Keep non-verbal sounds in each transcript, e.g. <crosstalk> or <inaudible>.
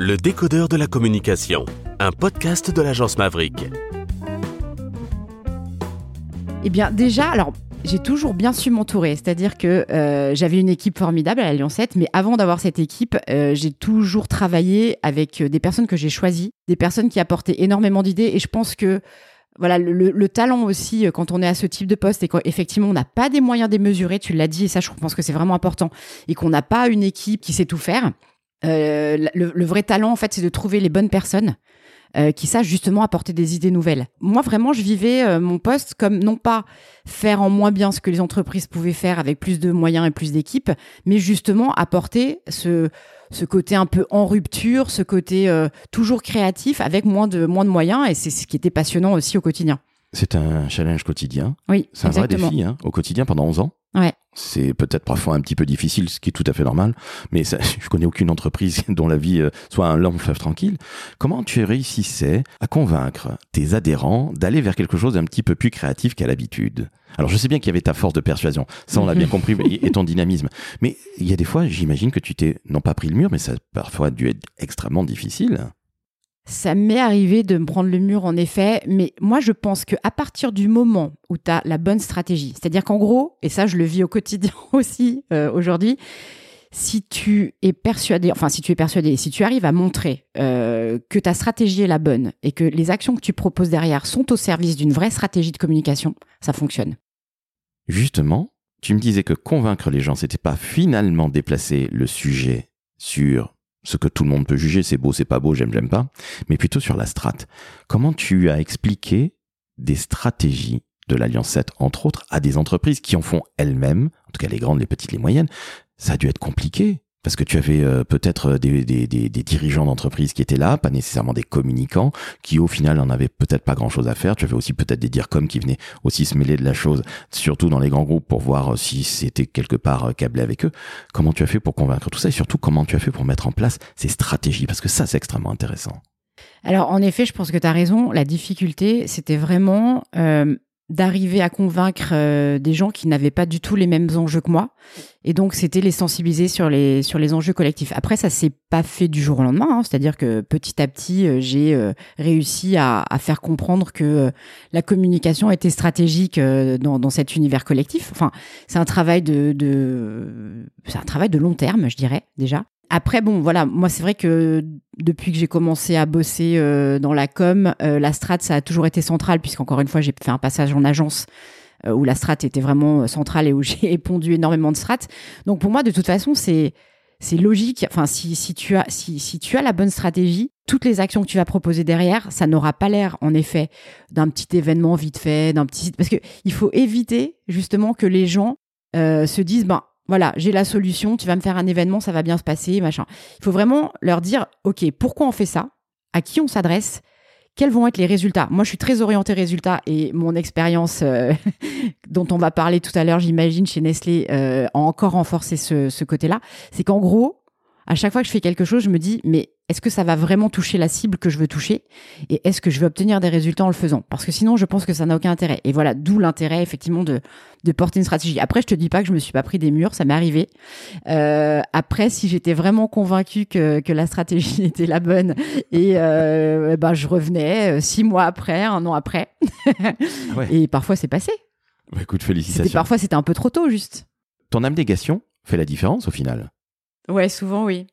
Le décodeur de la communication, un podcast de l'agence Maverick. Eh bien, déjà, alors. J'ai toujours bien su m'entourer, c'est-à-dire que euh, j'avais une équipe formidable à la Lyon 7, mais avant d'avoir cette équipe, euh, j'ai toujours travaillé avec euh, des personnes que j'ai choisies, des personnes qui apportaient énormément d'idées, et je pense que voilà le, le, talent aussi quand on est à ce type de poste et qu'effectivement on n'a pas des moyens démesurés, tu l'as dit, et ça je pense que c'est vraiment important, et qu'on n'a pas une équipe qui sait tout faire. Le, le, vrai talent en fait, c'est de trouver les bonnes personnes euh, qui sachent justement apporter des idées nouvelles. Moi, vraiment, je vivais euh, mon poste comme non pas faire en moins bien ce que les entreprises pouvaient faire avec plus de moyens et plus d'équipes, mais justement apporter ce, ce côté un peu en rupture, ce côté euh, toujours créatif avec moins de, moins de moyens. Et c'est ce qui était passionnant aussi au quotidien. C'est un challenge quotidien. Oui, c'est un vrai défi hein, au quotidien pendant 11 ans. Ouais. C'est peut-être parfois un petit peu difficile, ce qui est tout à fait normal, mais ça, <laughs> je connais aucune entreprise <laughs> dont la vie euh, soit un long fleuve tranquille. Comment tu réussissais à convaincre tes adhérents d'aller vers quelque chose d'un petit peu plus créatif qu'à l'habitude? Alors je sais bien qu'il y avait ta force de persuasion, ça on l'a bien <laughs> compris, et ton dynamisme. Mais il y a des fois, j'imagine que tu t'es non pas pris le mur, mais ça a parfois dû être extrêmement difficile. Ça m'est arrivé de me prendre le mur, en effet, mais moi, je pense qu'à partir du moment où tu as la bonne stratégie, c'est-à-dire qu'en gros, et ça, je le vis au quotidien <laughs> aussi euh, aujourd'hui, si tu es persuadé, enfin, si tu es persuadé, si tu arrives à montrer euh, que ta stratégie est la bonne et que les actions que tu proposes derrière sont au service d'une vraie stratégie de communication, ça fonctionne. Justement, tu me disais que convaincre les gens, c'était pas finalement déplacer le sujet sur ce que tout le monde peut juger, c'est beau, c'est pas beau, j'aime, j'aime pas, mais plutôt sur la strate. Comment tu as expliqué des stratégies de l'Alliance 7, entre autres, à des entreprises qui en font elles-mêmes, en tout cas les grandes, les petites, les moyennes? Ça a dû être compliqué. Parce que tu avais euh, peut-être des, des, des, dirigeants d'entreprise qui étaient là, pas nécessairement des communicants, qui au final n'en avaient peut-être pas grand-chose à faire. Tu avais aussi peut-être des DIRCOM qui venaient aussi se mêler de la chose, surtout dans les grands groupes, pour voir euh, si c'était quelque part euh, câblé avec eux. Comment tu as fait pour convaincre tout ça et surtout comment tu as fait pour mettre en place ces stratégies? Parce que ça, c'est extrêmement intéressant. Alors en effet, je pense que tu as raison. La difficulté, c'était vraiment d'arriver à convaincre euh, des gens qui n'avaient pas du tout les mêmes enjeux que moi. Et donc, c'était les sensibiliser sur les, sur les enjeux collectifs. Après, ça s'est pas fait du jour au lendemain. Hein. C'est-à-dire que petit à petit, euh, j'ai euh, réussi à, à, faire comprendre que la communication était stratégique dans, dans cet univers collectif. Enfin, c'est un travail de, de c'est un travail de long terme, je dirais, déjà. Après, bon, voilà, moi, c'est vrai que depuis que j'ai commencé à bosser euh, dans la com, euh, la strat, ça a toujours été central, puisqu'encore une fois, j'ai fait un passage en agence euh, où la strat était vraiment centrale et où <laughs> j'ai pondu énormément de strat. Donc, pour moi, de toute façon, c'est logique. Enfin, si, tu as, si, tu as la bonne stratégie, toutes les actions que tu vas proposer derrière, ça n'aura pas l'air, en effet, d'un petit événement vite fait, d'un petit. Parce que il faut éviter justement que les gens se disent, ben, voilà, j'ai la solution, tu vas me faire un événement, ça va bien se passer, machin. Il faut vraiment leur dire, OK, pourquoi on fait ça? À qui on s'adresse? Quels vont être les résultats? Moi, je suis très orientée résultats et mon expérience euh, <laughs> dont on va parler tout à l'heure, j'imagine, chez Nestlé, euh, a encore renforcé ce, ce côté-là. C'est qu'en gros, à chaque fois que je fais quelque chose, je me dis, mais est-ce que ça va vraiment toucher la cible que je veux toucher Et est-ce que je vais obtenir des résultats en le faisant? Parce que sinon, je pense que ça n'a aucun intérêt. Et voilà, d'où l'intérêt, effectivement, de, de porter une stratégie. Après, je te dis pas que je me suis pas pris des murs, ça m'est arrivé. Euh, après, si j'étais vraiment convaincue que, que la stratégie <laughs> était la bonne, et euh, ben, je revenais euh, six mois après, un an après. Ah et parfois, c'est passé. Bah, écoute, félicitations. Parfois, c'était un peu trop tôt, juste. Ton abnégation fait la différence au final Ouais, souvent, oui.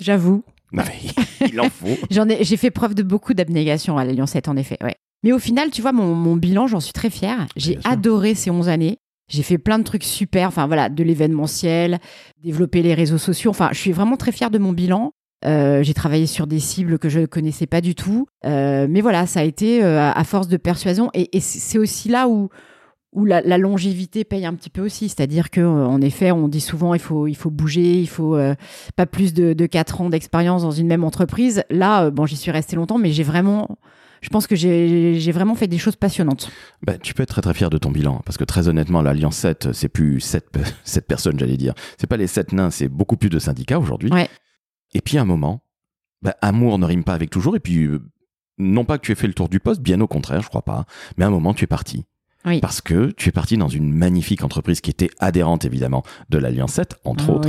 J'avoue. Non, <laughs> il en faut. <laughs> j'en ai, j'ai fait preuve de beaucoup d'abnégation à l'Alliance 7, en effet. Ouais. Mais au final, tu vois, mon, mon bilan, j'en suis très fière. J'ai adoré ces 11 années. J'ai fait plein de trucs super, enfin voilà, de l'événementiel, développer les réseaux sociaux. Enfin, je suis vraiment très fière de mon bilan. Euh, j'ai travaillé sur des cibles que je ne connaissais pas du tout. Euh, mais voilà, ça a été euh, à force de persuasion. Et, et c'est aussi là où, où la, la, longévité paye un petit peu aussi. C'est-à-dire que, euh, en effet, on dit souvent il faut, il faut bouger, il faut euh, pas plus de, de 4 ans d'expérience dans une même entreprise. Là, euh, bon, j'y suis resté longtemps, mais j'ai vraiment. Je pense que j'ai vraiment fait des choses passionnantes. Bah, tu peux être très très fier de ton bilan, parce que très honnêtement, l'Alliance 7, c'est plus 7, 7 <laughs> personnes, j'allais dire. C'est pas les 7 nains, c'est beaucoup plus de syndicats aujourd'hui. Ouais. Et puis à un moment, bah, amour ne rime pas avec toujours, et puis non pas que tu aies fait le tour du poste, bien au contraire, je crois pas, mais à un moment, tu es parti. Parce que tu es parti dans une magnifique entreprise qui était adhérente évidemment de l'Alliance 7, entre autres.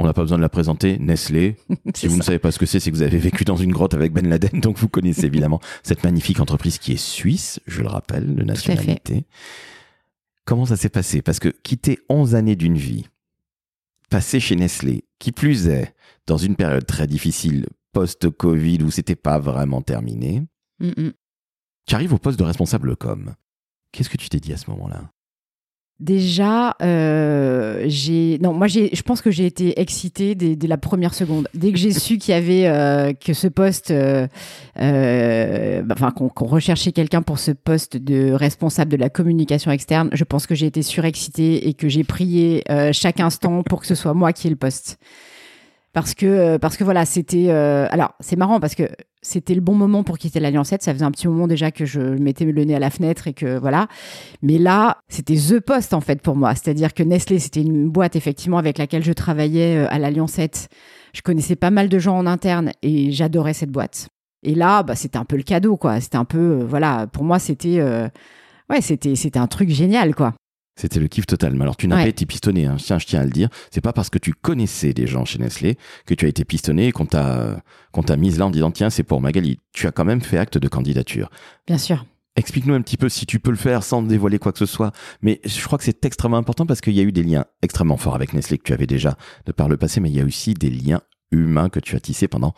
On n'a pas besoin de la présenter. Nestlé. <laughs> si vous ne savez pas ce que c'est, c'est que vous avez vécu dans une grotte avec Ben Laden, donc vous connaissez évidemment <laughs> cette magnifique entreprise qui est suisse, je le rappelle, de nationalité. Comment ça s'est passé? Parce que quitter 11 années d'une vie, passer chez Nestlé, qui plus est, dans une période très difficile post-Covid où c'était pas vraiment terminé, Mm, mm. tu arrives au poste de responsable com. Qu'est-ce que tu t'es dit à ce moment-là? Déjà, euh, j'ai non, moi j'ai, je pense que j'ai été excitée dès, la première seconde. Dès que j'ai su qu'il y avait euh, que ce poste, euh, enfin qu'on, qu'on recherchait quelqu'un pour ce poste de responsable de la communication externe, je pense que j'ai été surexcitée et que j'ai prié chaque instant pour que ce soit moi qui ai le poste. Parce que euh, parce que voilà, c'était euh, alors c'est marrant parce que c'était le bon moment pour quitter l'Alliance 7. Ça faisait un petit moment déjà que je mettais le nez à la fenêtre et que voilà. Mais là, c'était the poste en fait pour moi. C'est-à-dire que Nestlé, c'était une boîte effectivement avec laquelle je travaillais euh, à l'Alliance 7. Je connaissais pas mal de gens en interne et j'adorais cette boîte. Et là, bah, c'était un peu le cadeau quoi. C'était un peu euh, voilà, pour moi c'était euh, ouais, c'était c'était un truc génial quoi. C'était le kiff total. Mais alors, tu n'as Ouais. pas été pistonné, hein. Tiens, je tiens à le dire. C'est pas parce que tu connaissais des gens chez Nestlé que tu as été pistonné et qu'on t'a, qu'on t'a mise là en disant, tiens, c'est pour Magali. Tu as quand même fait acte de candidature. Bien sûr. Explique-nous un petit peu si tu peux le faire sans dévoiler quoi que ce soit. Mais je crois que c'est extrêmement important parce qu'il y a eu des liens extrêmement forts avec Nestlé que tu avais déjà de par le passé, mais il y a aussi des liens humains que tu as tissés pendant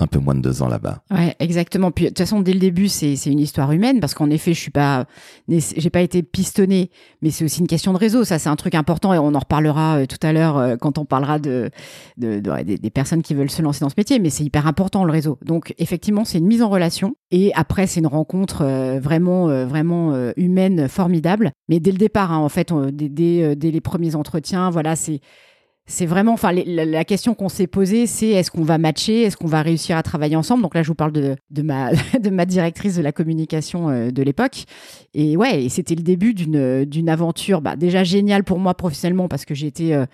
un peu moins de deux ans là-bas. Ouais, exactement. Puis de toute façon, dès le début, c'est une histoire humaine parce qu'en effet, je suis pas, j'ai pas été pistonnée, mais c'est aussi une question de réseau. Ça, c'est un truc important et on en reparlera euh, tout à l'heure euh, quand on parlera de, de, des, personnes qui veulent se lancer dans ce métier. Mais c'est hyper important le réseau. Donc effectivement, c'est une mise en relation et après, c'est une rencontre euh, vraiment, vraiment humaine formidable. Mais dès le départ, hein, en fait, dès, dès, dès les premiers entretiens, voilà, c'est c'est vraiment, enfin, la, la question qu'on s'est posée, c'est est-ce qu'on va matcher, est-ce qu'on va réussir à travailler ensemble? Donc là, je vous parle de, de ma <laughs> de ma directrice de la communication euh, de l'époque. Et ouais, et c'était le début d'une d'une aventure, bah, déjà géniale pour moi professionnellement parce que j'étais euh,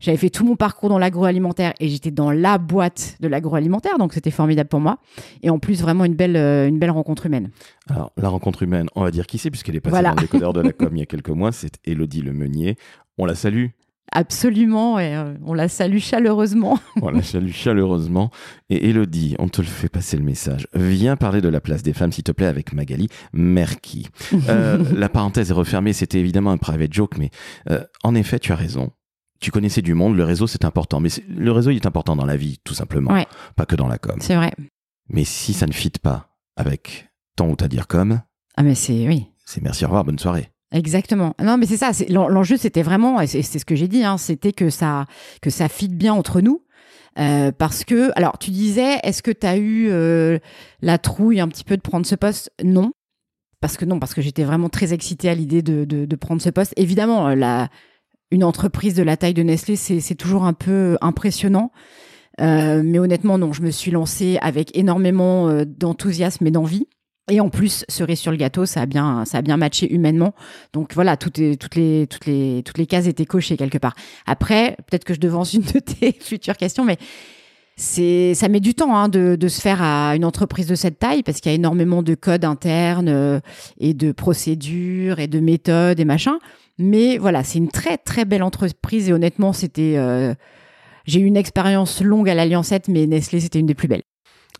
j'avais fait tout mon parcours dans l'agroalimentaire et j'étais dans la boîte de l'agroalimentaire, donc c'était formidable pour moi. Et en plus, vraiment une belle, euh, une belle rencontre humaine. Alors, la rencontre humaine, on va dire qui c'est, puisqu'elle est passée Voilà. dans le décodeur de la com <laughs> il y a quelques mois, c'est Élodie Lemeunier. On la salue. Absolument, et euh, on la salue chaleureusement. <laughs> On la salue chaleureusement. Et Elodie, on te le fait passer le message. Viens parler de la place des femmes, s'il te plaît, avec Magali Merki. Euh, <laughs> la parenthèse est refermée, c'était évidemment un private joke, mais euh, en effet, tu as raison. Tu connaissais du monde, le réseau c'est important, mais le réseau il est important dans la vie, tout simplement, Ouais. pas que dans la com. C'est vrai. Mais si ça ne fit pas avec ton ou ta dire com, Ah mais c'est oui. c'est merci, au revoir, bonne soirée. Exactement. Non, mais c'est ça. L'enjeu, c'était vraiment, et c'est ce que j'ai dit, hein, c'était que ça, que ça fit bien entre nous. Euh, parce que, alors, tu disais, est-ce que tu as eu euh, la trouille un petit peu de prendre ce poste? Non. Parce que non, parce que j'étais vraiment très excitée à l'idée de, prendre ce poste. Évidemment, euh, une entreprise de la taille de Nestlé, c'est toujours un peu impressionnant. Mais honnêtement, non, je me suis lancée avec énormément d'enthousiasme et d'envie. Et en plus, cerise sur le gâteau, ça a bien, ça a bien matché humainement. Donc voilà, toutes les, toutes les, toutes les, toutes les cases étaient cochées quelque part. Après, peut-être que je devance une de tes <laughs> futures questions, mais c'est, ça met du temps hein, de, de se faire à une entreprise de cette taille parce qu'il y a énormément de codes internes euh, et de procédures et de méthodes et machin. Mais voilà, c'est une très très belle entreprise et honnêtement, c'était, euh, j'ai eu une expérience longue à l'Alliance 7, mais Nestlé c'était une des plus belles.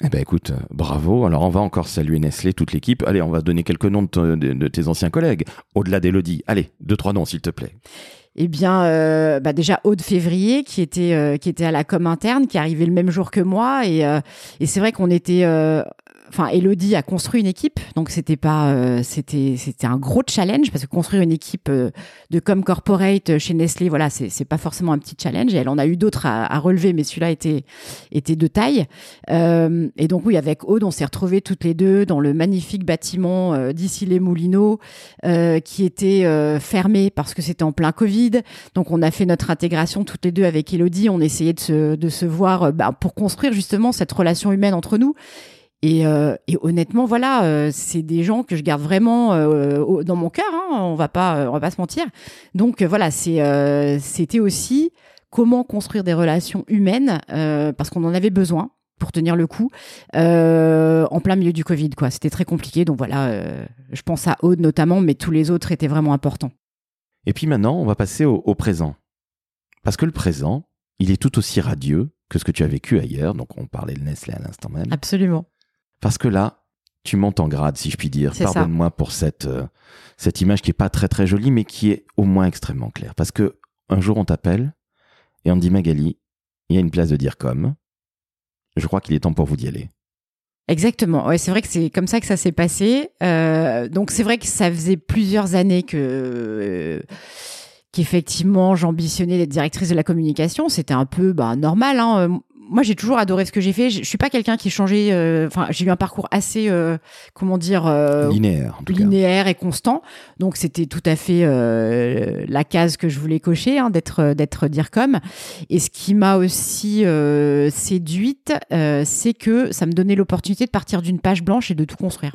Eh ben écoute, bravo. Alors on va encore saluer Nestlé, toute l'équipe. Allez, on va donner quelques noms de tes anciens collègues. Au-delà d'Elodie. Allez, deux, trois noms, s'il te plaît. Eh bien, euh, bah déjà Aude Février qui était euh, qui était à la com interne, qui arrivait le même jour que moi, et, euh, et c'est vrai qu'on était, euh, enfin, Elodie a construit une équipe, donc c'était pas, euh, c'était c'était un gros challenge parce que construire une équipe euh, de com corporate chez Nestlé, voilà, c'est c'est pas forcément un petit challenge. Elle en a eu d'autres à, à relever, mais celui-là était était de taille. Euh, et donc oui, avec Aude, on s'est retrouvés toutes les deux dans le magnifique bâtiment euh, d'ici les Moulineaux, euh, qui était euh, fermé parce que c'était en plein Covid. Donc on a fait notre intégration toutes les deux avec Elodie. On essayait de se, de se voir euh, bah, pour construire justement cette relation humaine entre nous. Et, euh, et honnêtement, voilà, euh, c'est des gens que je garde vraiment euh, au- dans mon cœur. Hein, on va pas, euh, on va pas se mentir. Donc euh, voilà, c'est, euh, c'était aussi comment construire des relations humaines euh, parce qu'on en avait besoin pour tenir le coup euh, en plein milieu du Covid. Quoi, c'était très compliqué. Donc voilà, euh, je pense à Aude notamment, mais tous les autres étaient vraiment importants. Et puis maintenant, on va passer au, au présent. Parce que le présent, il est tout aussi radieux que ce que tu as vécu ailleurs. Donc, on parlait de Nestlé à l'instant même. Absolument. Parce que là, tu montes en grade, si je puis dire. Pardonne-moi pour cette, euh, cette image qui est pas très très jolie, mais qui est au moins extrêmement claire. Parce que un jour, on t'appelle et on te dit Magali, il y a une place de dire comme. Je crois qu'il est temps pour vous d'y aller. Exactement. Ouais, c'est vrai que c'est comme ça que ça s'est passé. Euh, donc c'est vrai que ça faisait plusieurs années que euh, qu'effectivement j'ambitionnais d'être directrice de la communication. C'était un peu bah, normal. Hein. Moi, j'ai toujours adoré ce que j'ai fait. Je, suis pas quelqu'un qui changeait. euh, Enfin, j'ai eu un parcours assez, euh, comment dire, euh, Linéaire, en tout cas. linéaire et constant. Donc c'était tout à fait la case que je voulais cocher, hein, d'être d'être DIRCOM. Et ce qui m'a aussi séduite, c'est que ça me donnait l'opportunité de partir d'une page blanche et de tout construire.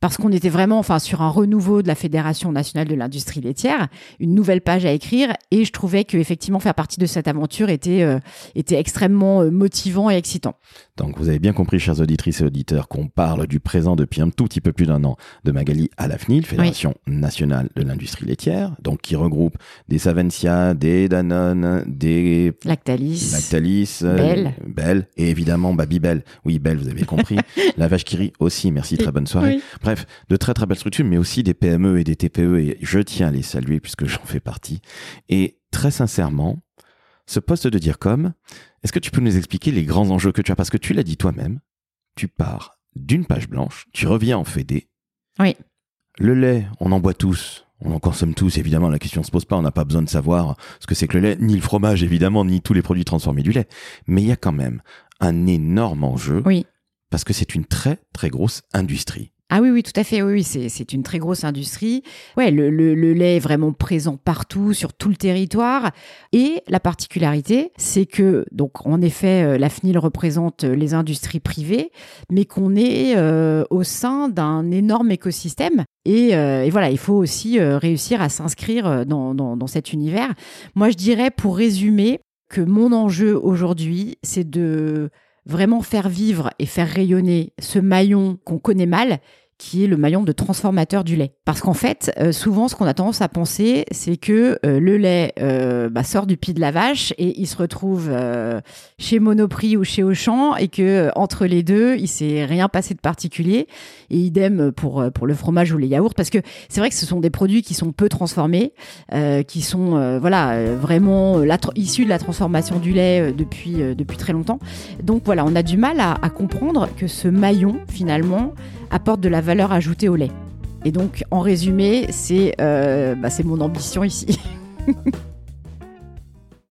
Parce qu'on était vraiment enfin, sur un renouveau de la Fédération nationale de l'industrie laitière, une nouvelle page à écrire, et je trouvais que effectivement faire partie de cette aventure était, euh, était extrêmement euh, motivant et excitant. Donc, vous avez bien compris, chers auditrices et auditeurs, qu'on parle du présent depuis un tout petit peu plus d'un an de Magali à la FNIL, Fédération nationale de l'industrie laitière, donc qui regroupe des Savencia, des Danone, des Lactalis. Lactalis, euh, Belle. Belle, et évidemment Babybel. Oui, Belle, vous avez compris. <laughs> la vache qui rit aussi, merci, très bonne soirée. Oui. Bref, de très très belles structures, mais aussi des PME et des TPE, et je tiens à les saluer puisque j'en fais partie. Et très sincèrement, ce poste de DIRCOM, est-ce que tu peux nous expliquer les grands enjeux que tu as? Parce que tu l'as dit toi-même, tu pars d'une page blanche, tu reviens en fédé. Oui. Le lait, on en boit tous. On en consomme tous, évidemment, la question ne se pose pas, on n'a pas besoin de savoir ce que c'est que le lait, ni le fromage, évidemment, ni tous les produits transformés du lait. Mais il y a quand même un énorme enjeu, Oui. parce que c'est une très, très grosse industrie. Ah oui, oui, tout à fait. Oui, oui, c'est, une très grosse industrie. Ouais, le, le, le lait est vraiment présent partout, sur tout le territoire. Et la particularité, c'est que, donc, en effet, euh, la FNIL représente euh, les industries privées, mais qu'on est euh, au sein d'un énorme écosystème. Et, euh, et voilà, il faut aussi euh, réussir à s'inscrire dans, dans, dans cet univers. Moi, je dirais, pour résumer, que mon enjeu aujourd'hui, c'est de vraiment faire vivre et faire rayonner ce maillon qu'on connaît mal, qui est le maillon de transformateur du lait. Parce qu'en fait, euh, souvent, ce qu'on a tendance à penser, c'est que euh, le lait euh, bah, sort du pied de la vache et il se retrouve chez Monoprix ou chez Auchan et que entre les deux, il s'est rien passé de particulier. Et idem pour pour le fromage ou les yaourts, parce que c'est vrai que ce sont des produits qui sont peu transformés, qui sont voilà vraiment issus de la transformation du lait depuis depuis très longtemps. Donc voilà, on a du mal à, à comprendre que ce maillon finalement apporte de la valeur ajoutée au lait. Et donc en résumé, c'est euh, bah, mon ambition ici. <laughs>